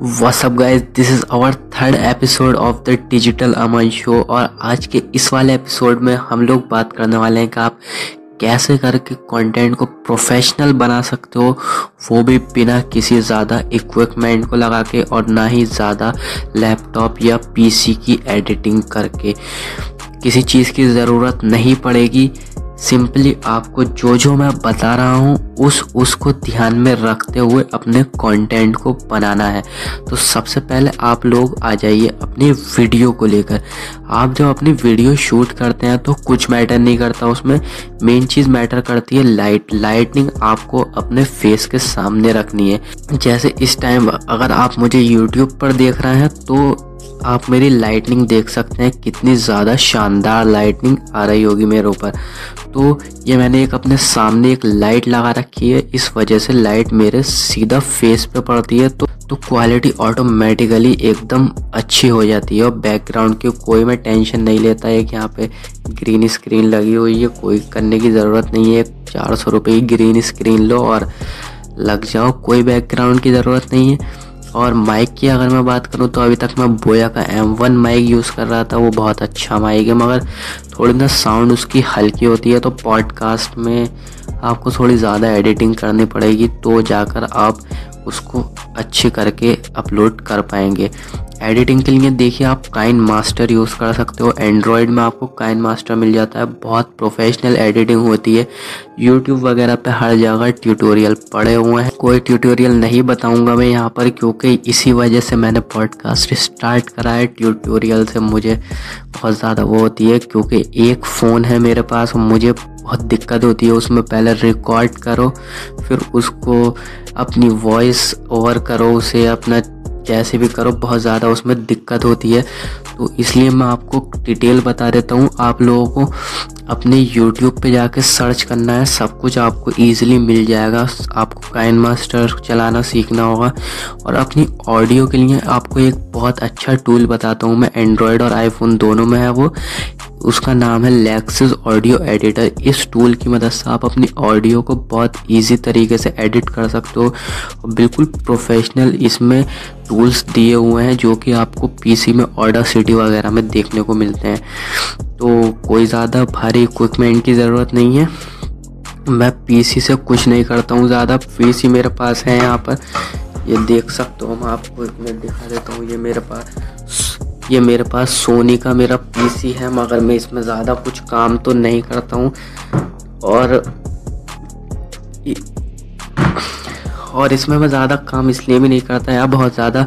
What's up, guys? This is our third episode of the digital Aman show और आज के इस वाले एपिसोड में हम लोग बात करने वाले हैं कि आप कैसे करके कंटेंट को प्रोफेशनल बना सकते हो, वो भी बिना किसी ज़्यादा इक्विपमेंट को लगा के और ना ही ज़्यादा लैपटॉप या पीसी की एडिटिंग करके। किसी चीज़ की ज़रूरत नहीं पड़ेगी। सिंपली आपको जो जो मैं बता रहा हूँ, उस उसको ध्यान में रखते हुए अपने कंटेंट को बनाना है। तो सबसे पहले आप लोग आ जाइए अपनी वीडियो को लेकर। आप जब अपनी वीडियो शूट करते हैं तो कुछ मैटर नहीं करता उसमें। मेन चीज़ मैटर करती है लाइट लाइटनिंग आपको अपने फेस के सामने रखनी है। जैसे इस टाइम अगर आप मुझे यूट्यूब पर देख रहे हैं तो आप मेरी लाइटनिंग देख सकते हैं, कितनी ज़्यादा शानदार लाइटनिंग आ रही होगी मेरे ऊपर। तो ये मैंने एक अपने सामने एक लाइट लगा रखी है, इस वजह से लाइट मेरे सीधा फेस पे पड़ती है तो तो क्वालिटी ऑटोमेटिकली एकदम अच्छी हो जाती है और बैकग्राउंड की कोई मैं टेंशन नहीं लेता है कि यहाँ पे ग्रीन स्क्रीन लगी हुई है, कोई करने की ज़रूरत नहीं है, चार सौ रुपये की ग्रीन स्क्रीन लो और लग जाओ, कोई बैकग्राउंड की ज़रूरत नहीं है। और माइक की अगर मैं बात करूँ तो अभी तक मैं बोया का एम वन माइक यूज़ कर रहा था, वो बहुत अच्छा माइक है, मगर थोड़ी ना साउंड उसकी हल्की होती है तो पॉडकास्ट में आपको थोड़ी ज़्यादा एडिटिंग करनी पड़ेगी तो जाकर आप उसको अच्छे करके अपलोड कर पाएँगे। एडिटिंग के लिए देखिए आप काइन मास्टर यूज़ कर सकते हो। एंड्रॉयड में आपको काइन मास्टर मिल जाता है। बहुत प्रोफेशनल एडिटिंग होती है। यूट्यूब वगैरह पे हर जगह ट्यूटोरियल पड़े हुए हैं। कोई ट्यूटोरियल नहीं बताऊँगा मैं यहाँ पर क्योंकि इसी वजह से मैंने पॉडकास्ट स्टार्ट करा है। ट्यूटोरियल से मुझे बहुत ज़्यादा वो होती है क्योंकि एक फ़ोन है मेरे पास। मुझे बहुत दिक्कत होती है। उसमें पहले रिकॉर्ड करो, फिर उसको अपनी वॉइस ओवर करो, उसे अपना कैसे भी करो, बहुत ज़्यादा उसमें दिक्कत होती है। तो इसलिए मैं आपको डिटेल बता देता हूँ। आप लोगों को अपने यूट्यूब पे जाके सर्च करना है, सब कुछ आपको ईजिली मिल जाएगा। आपको काइन मास्टर चलाना सीखना होगा। और अपनी ऑडियो के लिए आपको एक बहुत अच्छा टूल बताता हूँ मैं। एंड्रॉयड और आईफोन दोनों में है वो। उसका नाम है लेक्सिस ऑडियो एडिटर इस टूल की मदद से आप अपनी ऑडियो को बहुत इजी तरीके से एडिट कर सकते हो। बिल्कुल प्रोफेशनल इसमें टूल्स दिए हुए हैं जो कि आपको पीसी में ऑर्डर सिटी वगैरह में देखने को मिलते हैं। तो कोई ज़्यादा भारी इक्विपमेंट की ज़रूरत नहीं है। मैं पीसी से कुछ नहीं करता हूँ ज़्यादा। पीसी मेरे पास है यहाँ पर। ये देख सकते हो, मैं आपको एक मिनट दिखा देता हूँ। ये मेरे पास ये मेरे पास सोनी का मेरा पीसी है, मगर मैं इसमें ज़्यादा कुछ काम तो नहीं करता हूँ। और और इसमें मैं ज़्यादा काम इसलिए भी नहीं करता यार बहुत ज़्यादा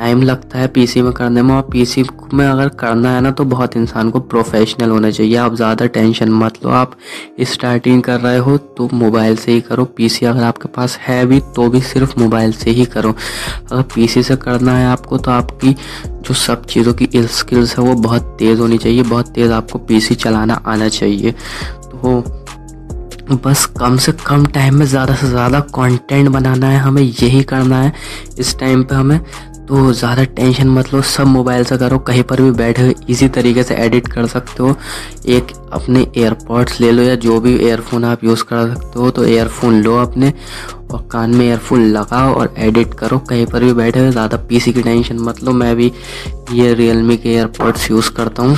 टाइम लगता है पीसी में करने में और पीसी में अगर करना है ना तो बहुत इंसान को प्रोफेशनल होना चाहिए। आप ज़्यादा टेंशन मत लो। आप स्टार्टिंग कर रहे हो तो मोबाइल से ही करो। पीसी अगर आपके पास है भी तो भी सिर्फ़ मोबाइल से ही करो। अगर पीसी से करना है आपको तो आपकी जो सब चीज़ों की स्किल्स है वो बहुत तेज़ होनी चाहिए। बहुत तेज़ आपको पीसी चलाना आना चाहिए। तो बस कम से कम टाइम में ज़्यादा से ज़्यादा कंटेंट बनाना है। हमें यही करना है। इस टाइम पे हमें तो ज़्यादा टेंशन मत लो, सब मोबाइल से करो, कहीं पर भी बैठे हुए इसी तरीके से एडिट कर सकते हो। एक अपने एयरपॉड्स ले लो या जो भी एयरफोन आप यूज़ कर सकते हो तो एयरफोन लो अपने और कान में एयरफोन लगाओ और एडिट करो, कहीं पर भी बैठे हुए, ज़्यादा पीसी की टेंशन मत लो। मैं भी ये रियलमी के एयरपॉड्स यूज़ करता हूँ।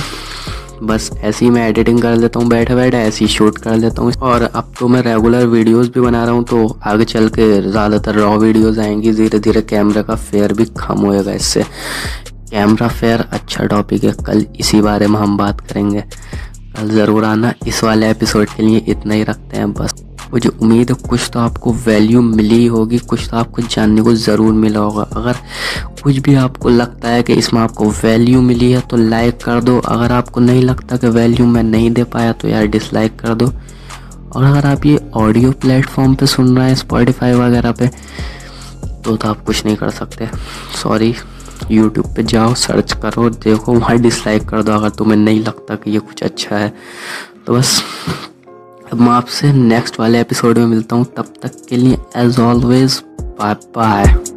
बस ऐसे ही मैं एडिटिंग कर लेता हूँ, बैठे बैठे ऐसे ही शूट कर लेता हूँ। और अब तो मैं रेगुलर वीडियोस भी बना रहा हूँ तो आगे चल के ज़्यादातर रॉ वीडियोस आएँगी। धीरे धीरे कैमरा का फेयर भी कम होएगा इससे। कैमरा फेयर अच्छा टॉपिक है। कल इसी बारे में हम बात करेंगे। कल ज़रूर आना। इस वाले एपिसोड के लिए इतना ही रखते हैं। बस। मुझे उम्मीद है कुछ तो आपको वैल्यू मिली होगी, कुछ तो आपको जानने को ज़रूर मिला होगा। अगर कुछ भी आपको लगता है कि इसमें आपको वैल्यू मिली है तो लाइक कर दो। अगर आपको नहीं लगता कि वैल्यू मैं नहीं दे पाया तो यार डिसलाइक कर दो। और अगर आप ये ऑडियो प्लेटफॉर्म पे सुन रहे हैं स्पॉटिफाई वगैरह पे तो तो आप कुछ नहीं कर सकते। सॉरी यूट्यूब पे जाओ सर्च करो, देखो, वहाँ डिसलाइक कर दो। अगर तुम्हें नहीं लगता कि ये कुछ अच्छा है तो बस अब मैं आपसे नेक्स्ट वाले एपिसोड में मिलता हूँ। तब तक के लिए एज ऑलवेज बाय बाय